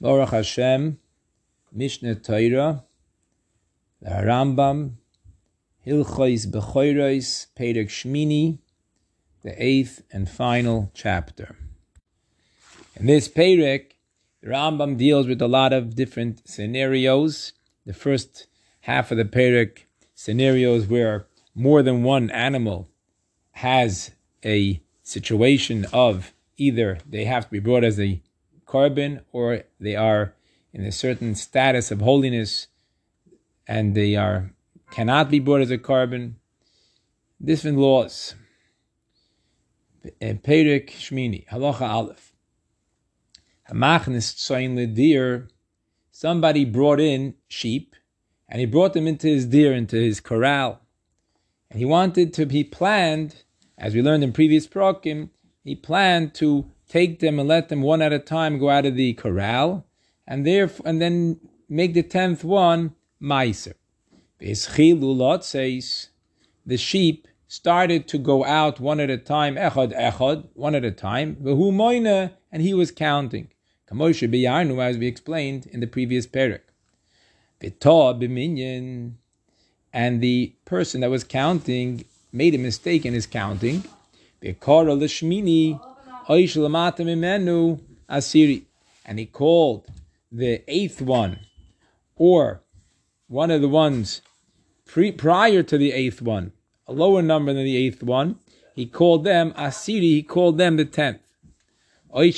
Baruch Hashem, Mishnah Torah, the Rambam, Hilchois Bechoirois, Perek Shmini, the eighth and final chapter. In this Perek, the Rambam deals with a lot of different scenarios. The first half of the Perek, scenarios where more than one animal has a situation of either they have to be brought as a korban or they are in a certain status of holiness and they are cannot be brought as a korban. Different laws. Eh, Perik Shmini, Halacha Aleph. Hamachnis tzoin ledir. Somebody brought in sheep, and he brought them into his deer, into his corral, and he wanted to. He planned, as we learned in previous prokim, he planned to take them and let them one at a time go out of the corral, and there and then make the tenth one meiser. says the sheep started to go out one at a time, echad echad, one at a time, v'hu moine, and he was counting. Kamoshe biyarnu, as we explained in the previous parak. V'toh b'minyan, and the person that was counting made a mistake in his counting, asiri. And he called the eighth one, or one of the ones pre, prior to the eighth one, a lower number than the eighth one, he called them asiri, he called them the tenth. Or he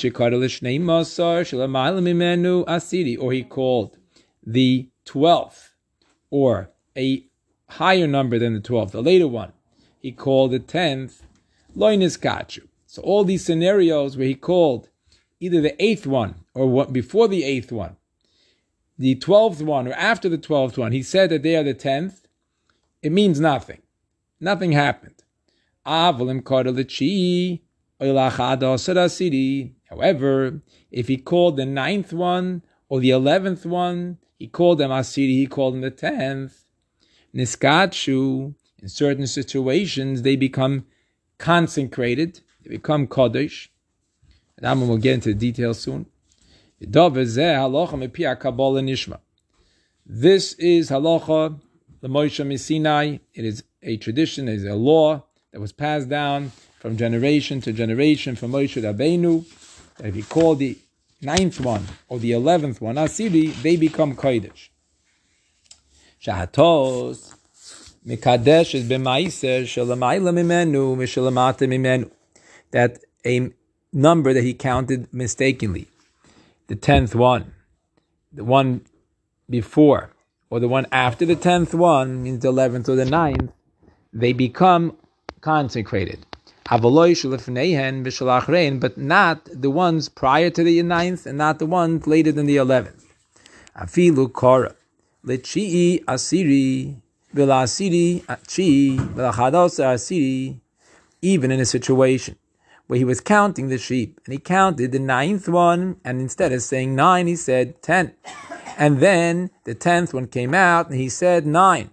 called the twelfth, or a higher number than the twelfth, the later one. He called the tenth loinis kachu. So all these scenarios where he called either the eighth one or what before the eighth one, the twelfth one or after the twelfth one, he said that they are the tenth. It means nothing. Nothing happened. However, if he called the ninth one or the eleventh one, he called them asiri, he called them the tenth. Niskachu, in certain situations, they become consecrated, they become Kodesh. And I'm will get into the details soon. This is halacha, the Moshe Missinai. It is a tradition, it is a law that was passed down from generation to generation from Moshe Rabbeinu. That if you call the ninth one or the eleventh one Asiri, they become Kodesh. Shahatos Mikadesh is b'maiser shalamayla mimenu mishalamata mimenu. That a number that he counted mistakenly, the tenth one, the one before, or the one after the tenth one, means the eleventh or the ninth, they become consecrated. But not the ones prior to the ninth and not the ones later than the eleventh. Afilu kora. Lichii asiri asiri chi asiri. Even in a situation where he was counting the sheep and he counted the ninth one, and instead of saying nine, he said ten. And then the tenth one came out and he said nine.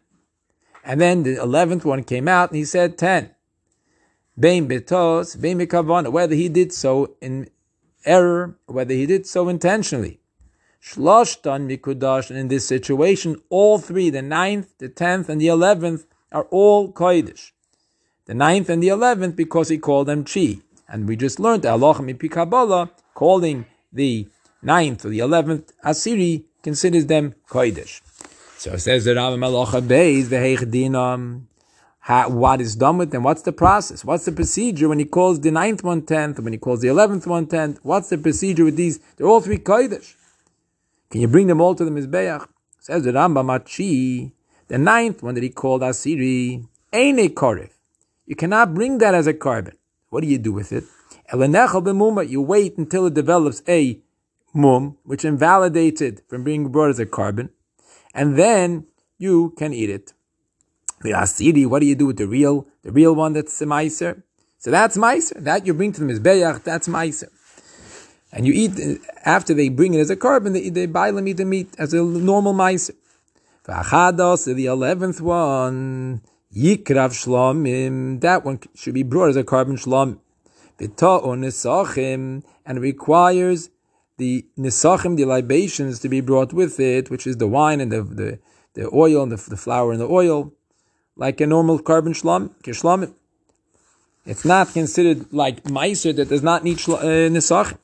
And then the eleventh one came out and he said ten. Bein betos, bein whether he did so in error, whether he did so intentionally. Shloshtan mikudash, and in this situation, all three, the ninth, the tenth, and the eleventh, are all kodesh. The ninth and the eleventh, because he called them chi. And we just learned Allah Kabbalah, calling the ninth or the eleventh Asiri, considers them kodesh. So it says that Rav Malacha the Heich Dinam, what is done with them? What's the process? What's the procedure when he calls the ninth one tenth, when he calls the eleventh one tenth? What's the procedure with these? They're all three kodesh. Can you bring them all to the Mizbeach? Says the Rambam Machi, the ninth one that he called Asiri, ain't a korif. You cannot bring that as a korban. What do you do with it? You wait until it develops a mum, which invalidates it from being brought as a korban, and then you can eat it. The asiri, what do you do with the real, the real one that's a meiser? So that's meiser. That you bring to the mizbeach, that's meiser and you eat uh, after they bring it as a korban, they, they buy them eat the meat as a normal mice. The eleventh one, yikrav shlomim, that one should be brought as a korban shlom. And requires the nisachim, the libations to be brought with it, which is the wine and the the, the oil and the, the flour and the oil, like a normal korban shlam, kishlamim. It's not considered like meiser that does not need uh, nisachim.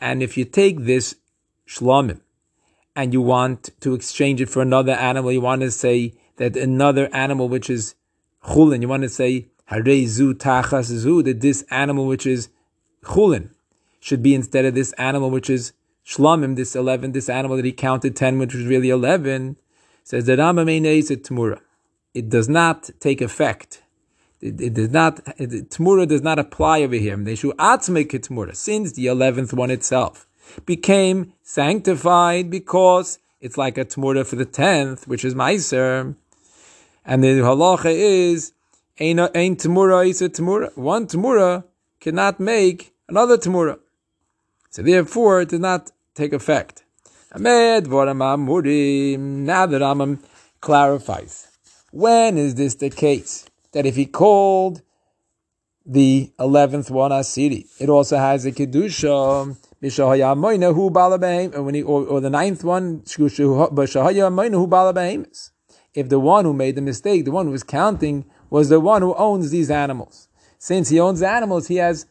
And if you take this shlamim and you want to exchange it for another animal, you want to say that another animal which is chulin, you want to say harezu tachas zu, that this animal which is chulin should be instead of this animal which is shlamim, this 11, this animal that he counted 10, which was really 11, says that tamura. It does not take effect. It, it does not, it, does not apply over here. Since the 11th one itself became sanctified because it's like a tamura for the 10th, which is Meiser. And the halacha is, ain't tamura is a tamura. One tamura cannot make another tamura. So therefore, it does not take effect. Now the Rambam clarifies. When is this the case? That if he called the eleventh one Asiri, it also has a kedusha. Or, the ninth one, if the one who made the mistake, the one who was counting, was the one who owns these animals. Since he owns the animals, he has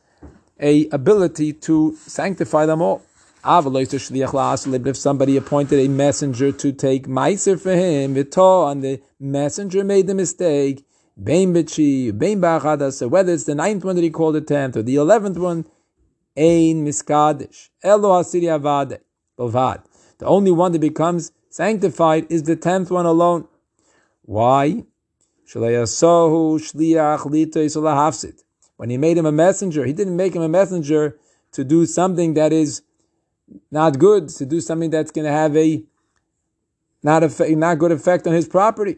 a ability to sanctify them all. If somebody appointed a messenger to take meiser for him, and the messenger made the mistake, whether it's the ninth one that he called the tenth or the eleventh one, ein miskadish elo asiri avade The only one that becomes sanctified is the tenth one alone. Why? When he made him a messenger, he didn't make him a messenger to do something that is not good, to do something that's going to have a not a not good effect on his property,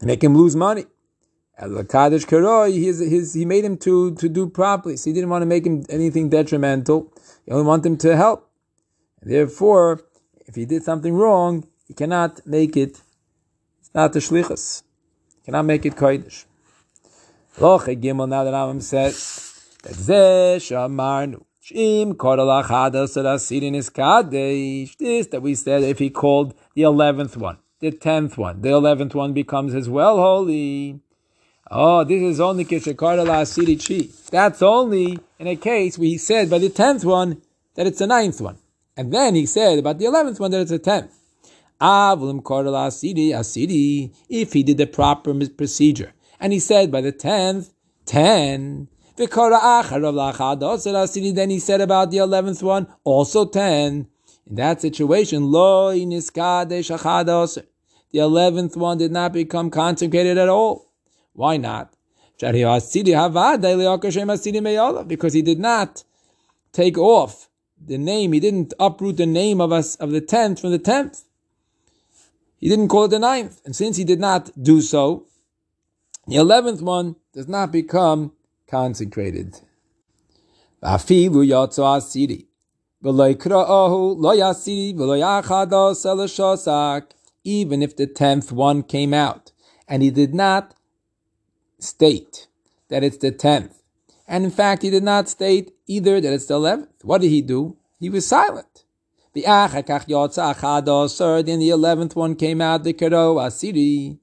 make him lose money. Kaddish Karoi, his, he made him to, to do properly. So he didn't want to make him anything detrimental. He only wanted him to help. therefore, if he did something wrong, he cannot make it, it's not the shlichus. He cannot make it kodesh. Loch Gimel, now that Rambam says, that Zeh Shamarnu. Shim Kodal Achada Sarasirin is. This that we said if he called the eleventh one, the tenth one, the eleventh one becomes as well holy. Oh, this is only Kishakarda Asiri Chi. That's only in a case where he said by the tenth one that it's the ninth one. And then he said about the eleventh one that it's a tenth. Avlim Kodal Asiri Asiri, if he did the proper procedure. And he said by the tenth, ten. Then he said about the eleventh one, also ten. In that situation, lo the eleventh one did not become consecrated at all. Why not? Because he did not take off the name, he didn't uproot the name of us of the tenth from the tenth. He didn't call it the ninth. And since he did not do so, the eleventh one does not become consecrated. Even if the tenth one came out and he did not state that it's the tenth, and in fact he did not state either that it's the eleventh, what did he do? He was silent. The then the eleventh one came out, the Karo Asiri.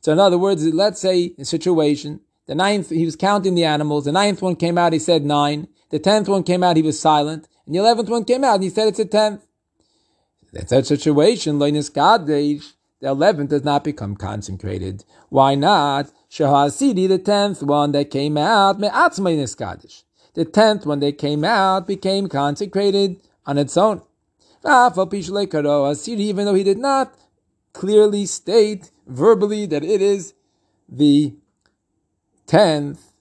So in other words, let's say a situation the ninth, he was counting the animals. The ninth one came out, he said nine. The tenth one came out, he was silent. And the eleventh one came out, and he said it's a tenth. That's that situation, the eleventh does not become consecrated. Why not? Shahasidi, the tenth one that came out, the tenth one that came out became consecrated on its own. Even though he did not clearly state verbally that it is the tenth.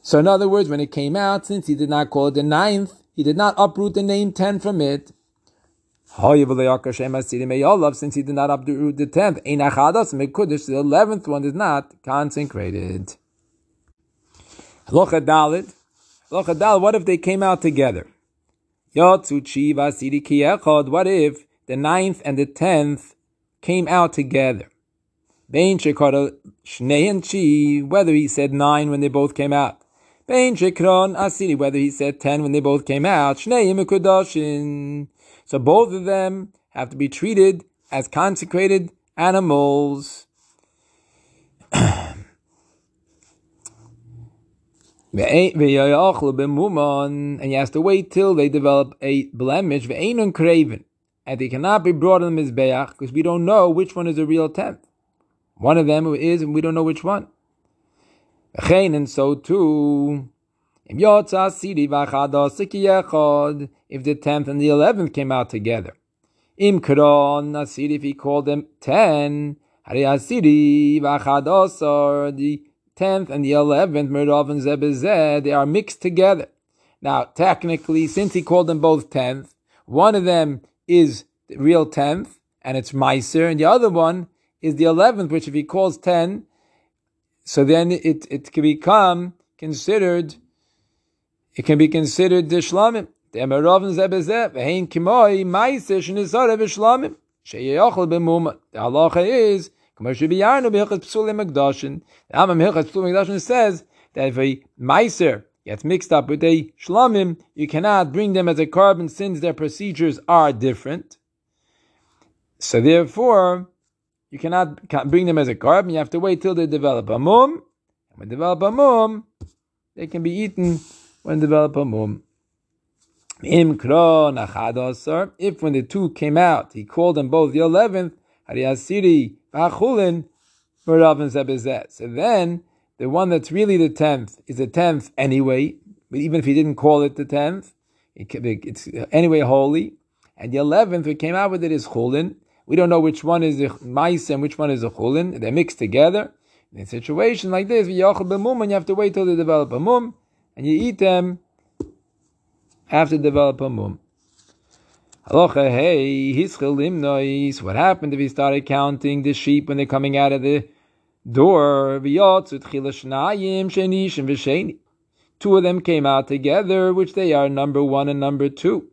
So in other words, when it came out, since he did not call it the ninth, he did not uproot the name ten from it. Since he did not uproot the tenth, the eleventh one is not consecrated. What if they came out together? What if the ninth and the tenth came out together? Whether he said nine when they both came out. Bein Shekron Asiri, whether he said 10 when they both came out. So both of them have to be treated as consecrated animals. and he has to wait till they develop a blemish, craven, and they cannot be brought on the Mizbeach because we don't know which one is a real tenth. One of them is, and we don't know which one. And so too, if the tenth and the eleventh came out together, Im nasir if he called them ten, hari asiri v'achadosar, the tenth and the eleventh, merov and zebezeh, they are mixed together. Now, technically, since he called them both tenth, one of them is the real tenth, and it's meiser, and the other one is the eleventh, which if he calls ten, so then it, it can become considered, it can be considered the shlamim. The halacha is, the Rambam says that if a meiser gets mixed up with a shlamim, you cannot bring them as a korban since their procedures are different. So therefore, you cannot bring them as a korban. You have to wait till they develop a mum. When they develop a mum, they can be eaten when develop a mum. If when the two came out, he called them both the eleventh, Hariyasiri, Vachulin, So then, the one that's really the tenth is the tenth anyway, but even if he didn't call it the tenth, it's anyway holy. And the eleventh, we came out with it is Chulin. We don't know which one is the mice and which one is the Chulin. They're mixed together. In a situation like this, you have to wait till they develop a mum, and you eat them after develop a mum. Halacha, hey, hischel limnois. What happened if he started counting the sheep when they're coming out of the door? Two of them came out together, which they are number one and number two.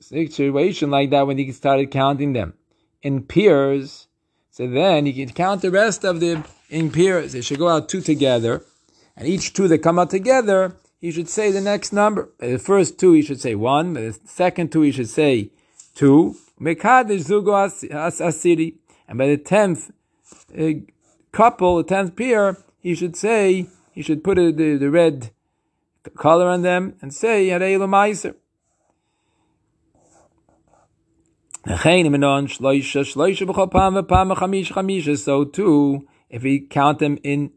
Situation like that when he started counting them in pairs. So then he can count the rest of them in pairs. They should go out two together, and each two that come out together he should say the next number. the first two, he should say one. the second two, he should say two. Mekadesh zugo asiri. And by the tenth uh, couple, the tenth pair, he should say, he should put the, the red color on them and say, Yarei Lamaiser. So too, if we count them in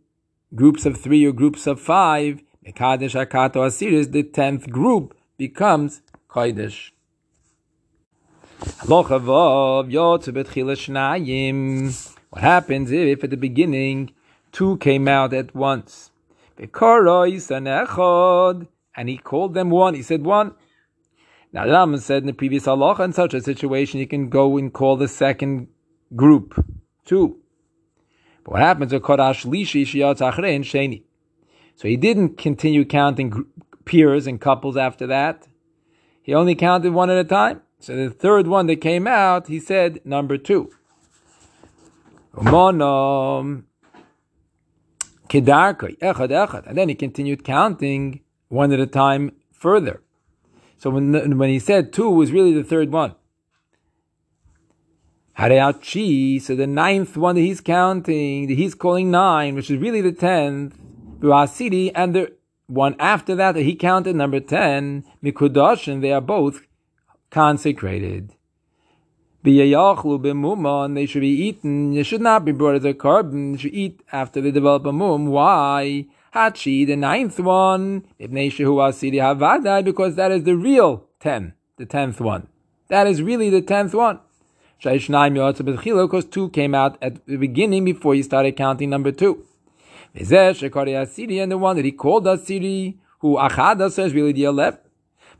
groups of three or groups of five, the tenth group becomes Kodesh. What happens if at the beginning two came out at once? And he called them one. He said one. Now, Rambam said in the previous halacha, in such a situation, you can go and call the second group two. But what happens? So he didn't continue counting peers and couples after that. He only counted one at a time. So the third one that came out, he said number two. And then he continued counting one at a time further. So when, when he said two was really the third one. Hareachi, so the ninth one that he's counting, that he's calling nine, which is really the tenth, Asiri, and the one after that that he counted, number 10, Mikudosh, and they are both consecrated. And they should be eaten. They should not be brought as a korban. They should eat after they develop a mum. Why? Hachi, the ninth one, because that is the real ten, the tenth one. That is really the tenth one. Because two came out at the beginning before he started counting number two. And the one that he called Asiri, who Achada says really the eleven.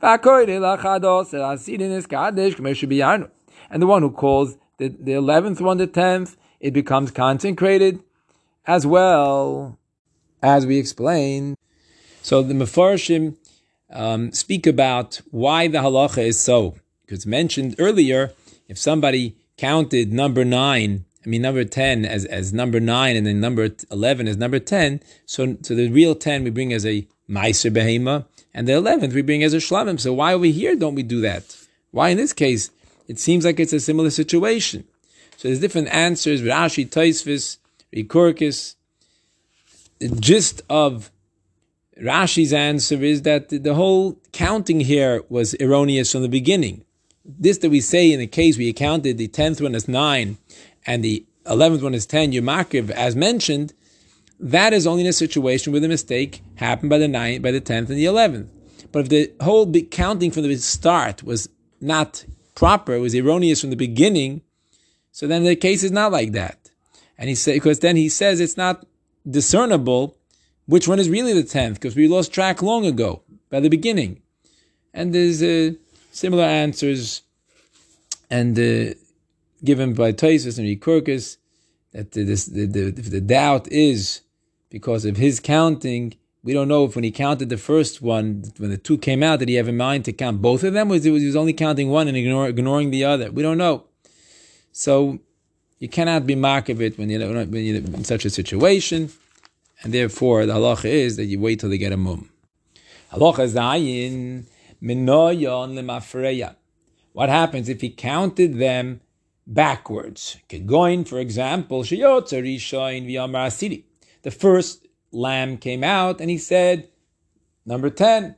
And the one who calls the, the 11th one the 10th, it becomes consecrated as well, as we explained. So the Mefarshim um, speak about why the halacha is so. Because mentioned earlier, if somebody counted number 9 I mean, number 10 as, as number 9 and then number 11 as number 10. So, so the real 10 we bring as a Meiser Behema, and the 11th we bring as a Shlamim. So why over here don't we do that? Why in this case? It seems like it's a similar situation. So there's different answers, Rashi, Taisvis, Rikurkis. The gist of Rashi's answer is that the whole counting here was erroneous from the beginning. This that we say in the case we counted the 10th one as 9 and the 11th one is 10, Yumakiv, as mentioned, that is only in a situation where the mistake happened by the 9th, by the 10th and the 11th. But if the whole counting from the start was not proper, it was erroneous from the beginning, so then the case is not like that. And he said, because then he says it's not discernible which one is really the 10th, because we lost track long ago, by the beginning. And there's uh, similar answers, and uh, given by Taisus and Rikurkus that the, the, the, the doubt is because of his counting. We don't know if when he counted the first one, when the two came out, did he have in mind to count both of them? Or was he was only counting one and ignore, ignoring the other? We don't know. So you cannot be mark of it when you're, when you're in such a situation, and therefore the halacha is that you wait till they get a mum. Halacha zayin minoyon lemafreya. What happens if he counted them backwards. Kegoin, for example, the first lamb came out and he said, number 10.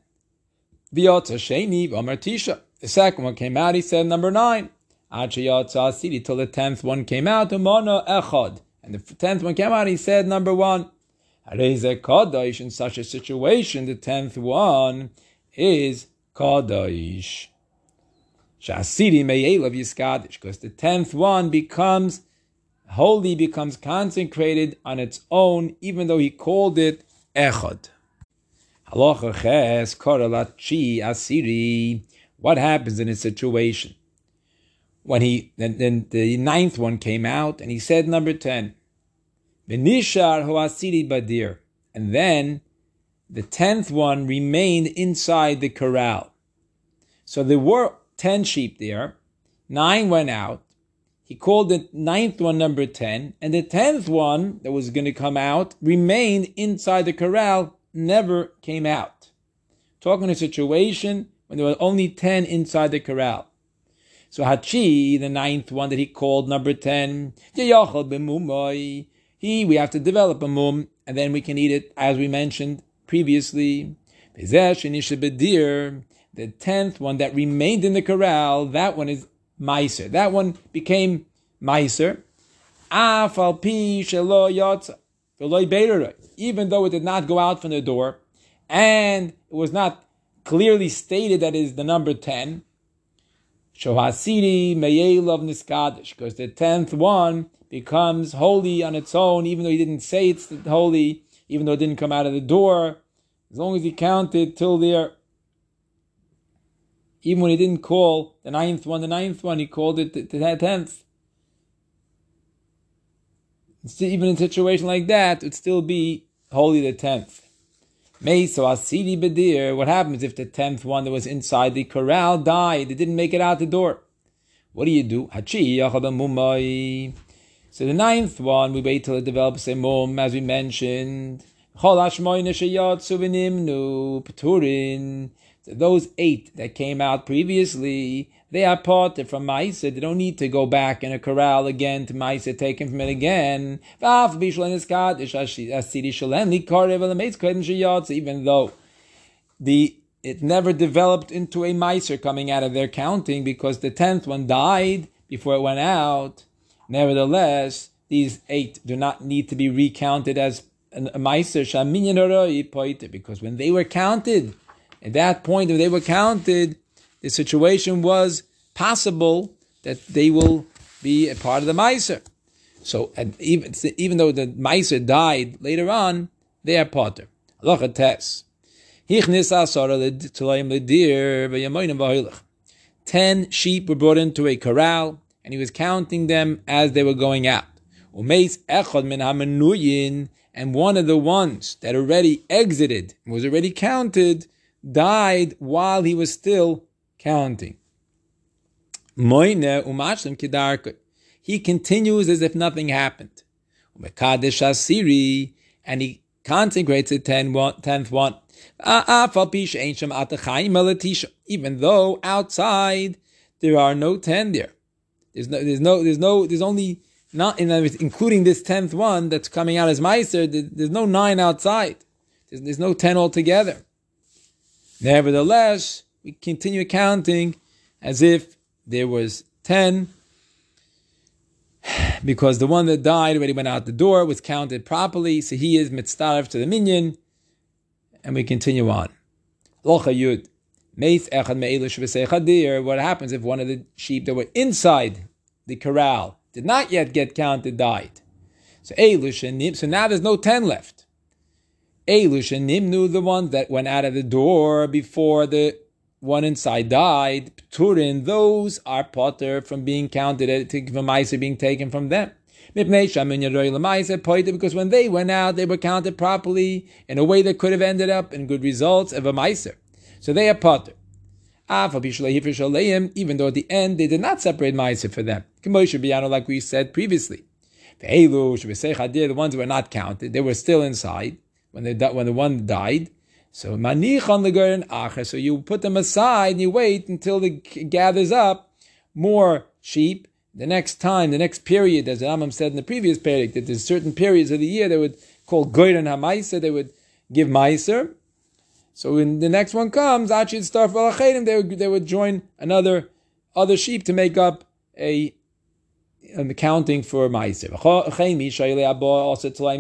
The second one came out, he said number 9. Till the tenth one came out, and the tenth one came out, he said number 1. In such a situation, the tenth one is Kaddish. Shasiri Me'elav Yiskadish, because the tenth one becomes holy, becomes consecrated on its own, even though he called it Echad. Asiri. What happens in a situation? When he then, then the ninth one came out and he said number ten. Badir. And then the tenth one remained inside the corral. So there were 10 sheep there. Nine went out. He called the ninth one number 10, and the tenth one that was going to come out remained inside the corral, never came out. Talking a situation when there were only 10 inside the corral. So Hachi, the ninth one that he called number 10, he, we have to develop a mum, and then we can eat it, as we mentioned previously the tenth one that remained in the corral, that one is Meiser. That one became Meiser. Even though it did not go out from the door, and it was not clearly stated that is the number 10, Shohasiri Meyelav Niskadish, because the tenth one becomes holy on its own, even though he didn't say it's holy, even though it didn't come out of the door. As long as he counted till there, even when he didn't call the ninth one the ninth one, he called it the, the tenth. Even in a situation like that, it would still be holy the tenth. Meso asidi bedir. What happens if the tenth one that was inside the corral died? It didn't make it out the door. What do you do? Hachi So the ninth one, we wait till it develops a mum, as we mentioned. Those eight that came out previously, they are parted from Maisa. They don't need to go back in a corral again to Maisa, taken from it again. Even though the it never developed into a Meiser coming out of their counting because the tenth one died before it went out. Nevertheless, these eight do not need to be recounted as a Meiser because when they were counted, at that point, if they were counted, the situation was possible that they will be a part of the Meiser. So even, even though the Meiser died later on, they are potter. Halacha tes. Ten sheep were brought into a corral, and he was counting them as they were going out. And one of the ones that already exited was already counted died while he was still counting. He continues as if nothing happened. And he consecrates the ten one, tenth one. Even though outside there are no ten there. There's no, there's no, there's no, there's only not in including this tenth one that's coming out as meiser. There's no nine outside. There's, there's no ten altogether. Nevertheless, we continue counting as if there was ten, because the one that died already went out the door was counted properly. So he is mitzvah to the minion, and we continue on. What happens if one of the sheep that were inside the corral did not yet get counted died? So so now there's no ten left. Elush and Nimnu, the ones that went out of the door before the one inside died, Pturin, those are potter from being counted, eh, from Maisa being taken from them. Because when they went out, they were counted properly in a way that could have ended up in good results of a Meiser. So they are potter. Even though at the end they did not separate Meiser for them. Like we said previously. The ones who were not counted, they were still inside when, they, when the one died. So manich on the garden acher. So you put them aside and you wait until it gathers up more sheep. The next time, the next period, as the Rambam said in the previous period, that there's certain periods of the year they would call goyren ha'maiser. They would give maiser. So when the next one comes, Achid Starf they would they would join another other sheep to make up a accounting for to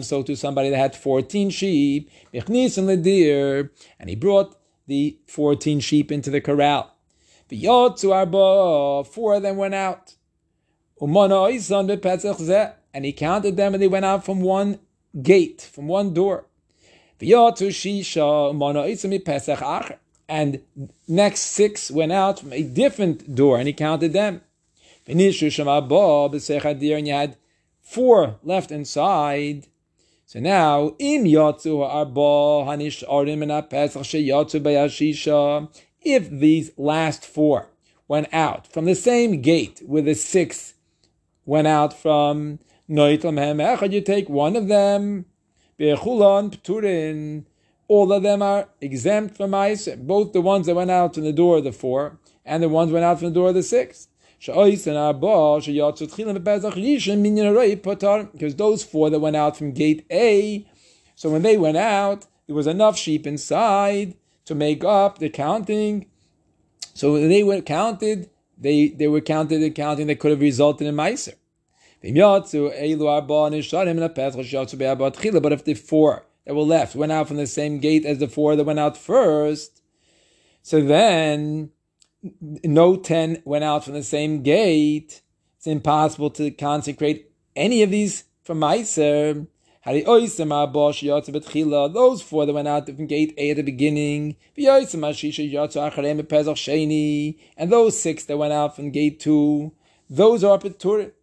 so to somebody that had 14 sheep, and he brought the 14 sheep into the corral. Four of them went out. And he counted them and they went out from one gate, from one door. And next six went out from a different door and he counted them and you had four left inside. So now, im yatsu arba hanish arim and pesach sheyatsu bayashisha. If these last four went out from the same gate where the six went out from, Noitlam noitam you take one of them. Bechulan pturin. All of them are exempt from ice. Both the ones that went out from the door of the four and the ones went out from the door of the six. Because those four that went out from gate A, so when they went out, there was enough sheep inside to make up the counting. So they were counted, they, they were counted the counting that could have resulted in Meiser. But if the four that were left went out from the same gate as the four that went out first, so then no 10 went out from the same gate, it's impossible to consecrate any of these from Meiser. Those four that went out from gate A at the beginning, and those six that went out from gate 2, those are Peturim.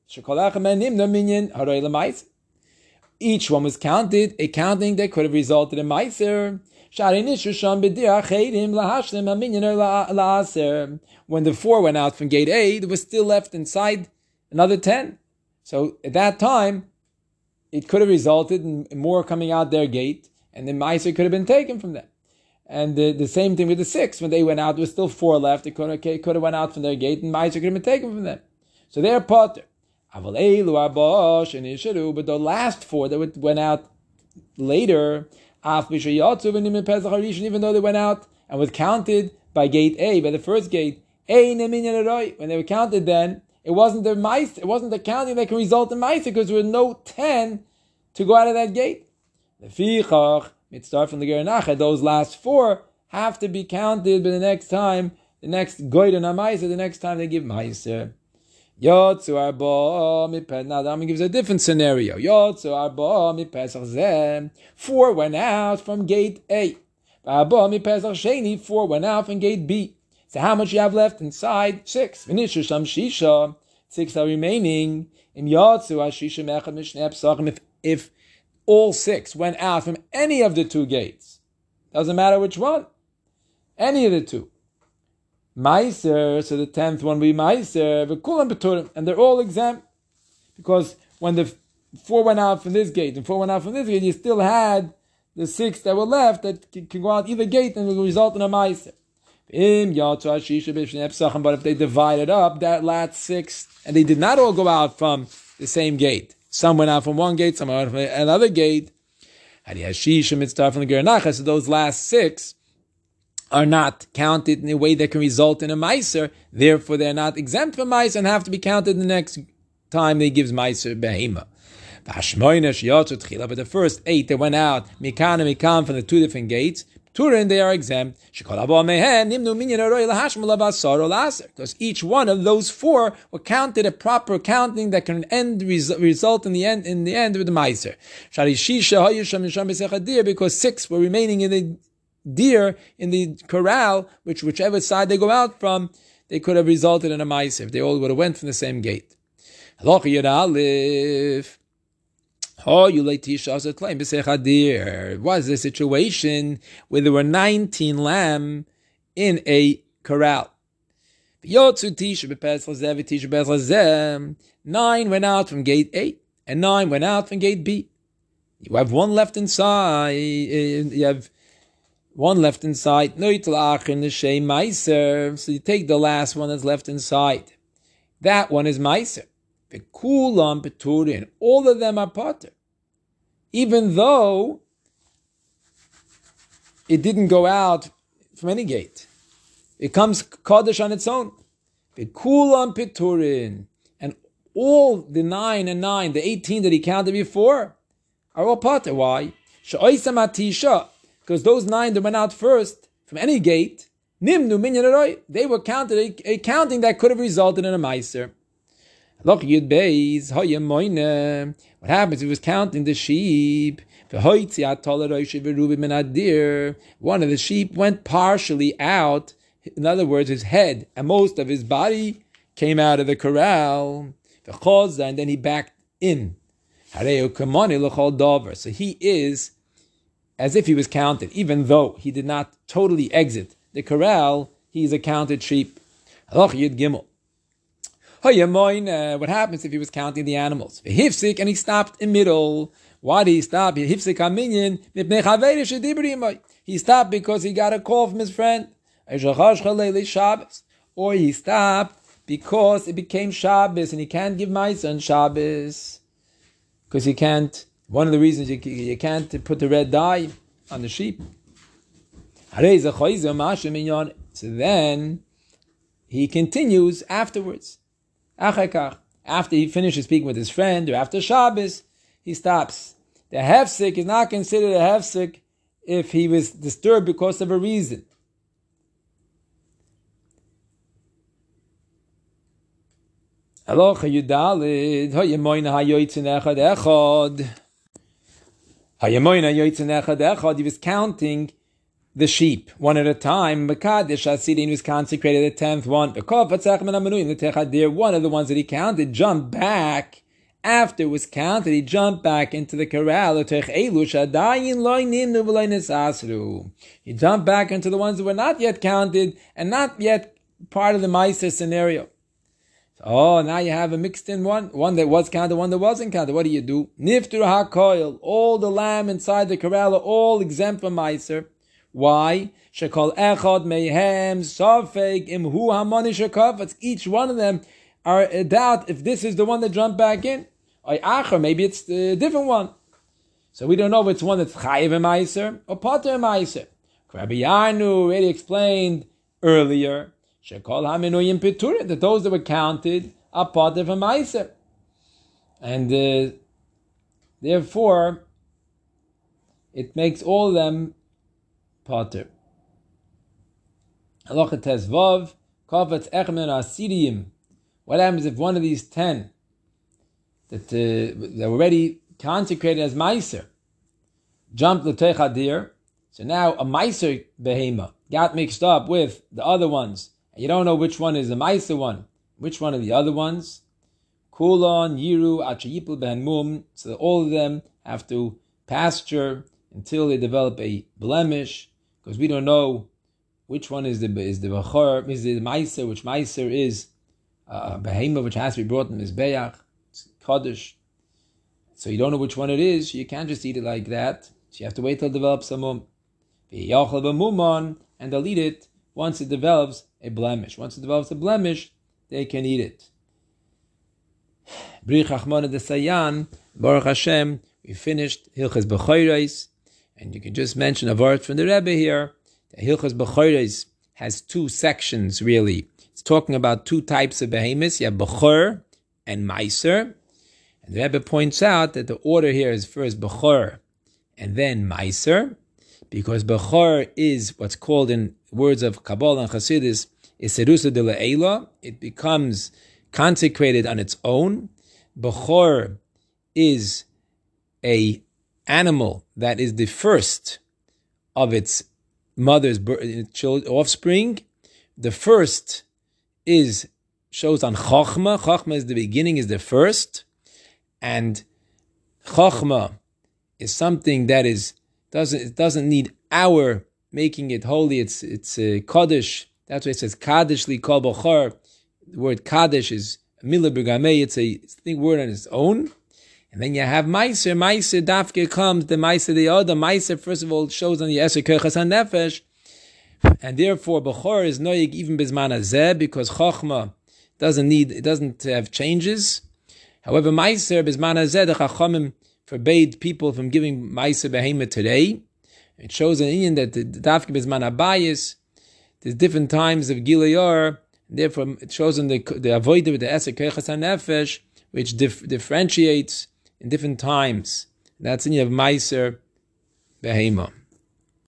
Each one was counted, a counting that could have resulted in Meiser. When the four went out from gate A, there was still left inside another ten. So at that time, it could have resulted in more coming out their gate, and the mice could have been taken from them. And the, the same thing with the six. When they went out, there was still four left. It could have, could have went out from their gate, and mice could have been taken from them. So they're potter. But the last four that went out later, even though they went out and was counted by gate A, by the first gate, when they were counted then, it wasn't the mice, it wasn't the counting that can result in mice because there were no ten to go out of that gate. The start from the Geranacha, those last four have to be counted, but the next time, the next goyd and the next time they give meiser. Yotzu arba mipesach. Now the Rambam gives a different scenario. Yotzu arba mipesach zem. Four went out from gate A. Arba mipesach sheni. Four went out from gate B. So how much you have left inside? Six. V'nishu shisha. Six are remaining. Yotzu ashisha mechad mishnei. If if all six went out from any of the two gates, doesn't matter which one, any of the two. Meiser, so the tenth one will be Meiser, V'kulam Peturim, and they're all exempt. because when the four went out from this gate and four went out from this gate, you still had the six that were left that can, go out either gate and will result in a ma'aser. But if they divided up that last six, and they did not all go out from the same gate, some went out from one gate, some went out from another gate. So those last six are not counted in a way that can result in a meiser. Therefore, they're not exempt from meiser and have to be counted the next time they gives meiser behema. But the first eight that went out, mikan and mikan from the two different gates, Turin, they are exempt. Because each one of those four were counted a proper counting that can end result in the end in the end with the meiser. Because six were remaining in the deer in the corral, which whichever side they go out from, they could have resulted in a meiser if they all would have went from the same gate. Oh, you late Tisha a claim. Was the situation where there were 19 lamb in a corral. Nine went out from gate A, and nine went out from gate B. You have one left inside. You have one left inside. No meiser. So you take the last one that's left inside. That one is Meiser. Kulam Peturin. All of them are Potter. Even though it didn't go out from any gate. It comes Kaddish on its own. Kulam Peturin. And all the nine and nine, the 18 that he counted before, are all Potter. Why? Because those nine that went out first from any gate, Nimnu Minyan they were counted a, a counting that could have resulted in a Beis, What happens he was counting the sheep? One of the sheep went partially out. In other words, his head and most of his body came out of the corral. And then he backed in. So he is as if he was counted, even though he did not totally exit the corral, he is a counted sheep. Halach Yud Gimel. Uh, what happens if he was counting the animals? Hifsik and he stopped in middle. Why did he stop? Hifsik He stopped because he got a call from his friend. Or he stopped because it became Shabbos and he can't give my son Shabbos. Because he can't, one of the reasons you, you can't put the red dye on the sheep. So then he continues afterwards. After he finishes speaking with his friend or after Shabbos, he stops. The hefsik is not considered a hefsik if he was disturbed because of a reason. Aloha Yudalid, Echad Echad. Hayamoina Hayoitzin Echad Echad, he was counting the sheep one at a time. Asidin was consecrated the tenth one. One of the ones that he counted jumped back after it was counted. He jumped back into the corral. He jumped back into the ones that were not yet counted and not yet part of the Meiser scenario. Oh, now you have a mixed in one, one that was counted, one that wasn't counted. What do you do? Niftur hakoil, all the lamb inside the corral are all exempt from Meiser. Why? Shekol echad mehem safek imhu hamani shekafetz. Each one of them are a doubt if this is the one that jumped back in. Or maybe it's a different one. So we don't know if it's one that's chayiv meiser or potter meiser. Rabbi Yarnu already explained earlier. Shekol haminuyim peturim that those that were counted are part of a meiser, and uh, therefore it makes all of them Potter. Halacha Tezvav, Kavatz. What happens if one of these ten that uh, were already consecrated as Meiser jumped L'Tech So now a Meiser behema got mixed up with the other ones. You don't know which one is the Meiser one, which one of the other ones. Kulon, Yiru, Achayipul, Behenmum. So all of them have to pasture until they develop a blemish because we don't know which one is the is the bachor, is the meiser, which meiser is uh, behema, which has to be brought in mizbeach. Kaddish. So you don't know which one it is. You can't just eat it like that. So you have to wait till it develops a mum. And they'll eat it once it develops a blemish. Once it develops a blemish, they can eat it. Bri Chachmona de Sayan, Baruch Hashem, we finished Hilchas B'choyres, and you can just mention a word from the Rebbe here. Hilchas B'choyres has two sections, really. It's talking about two types of behemoths. You have B'chor and Meiser. And the Rebbe points out that the order here is first B'chor and then Meiser, because B'chor is what's called in words of Kabbalah and Chassidus, is de Le'ela. It becomes consecrated on its own. Bechor is a animal that is the first of its mother's offspring. The first is shows on Chochma. Chochma is the beginning, is the first, and Chochma is something that is doesn't it doesn't need our making it holy. It's it's a kaddish. That's why it says kaddish li kol b'chor. The word kaddish is Mila Bergamei, it's a thing word on its own. And then you have Meiser. Meiser Dafke comes, the Meiser the other. Meiser, first of all, shows on the Eser Kerchas Nefesh. And therefore, Bechor is noyig even bisman azeh, because Chochma doesn't need, it doesn't have changes. However, Meiser bisman azeh, the Chachamim forbade people from giving Meiser Behemoth today. It shows an Indian that the Dafke bisman abayis, there's different times of Gilayar, Therefore, it shows in the the avoid with the esek nefesh, which dif- differentiates in different times. That's in have meiser behema.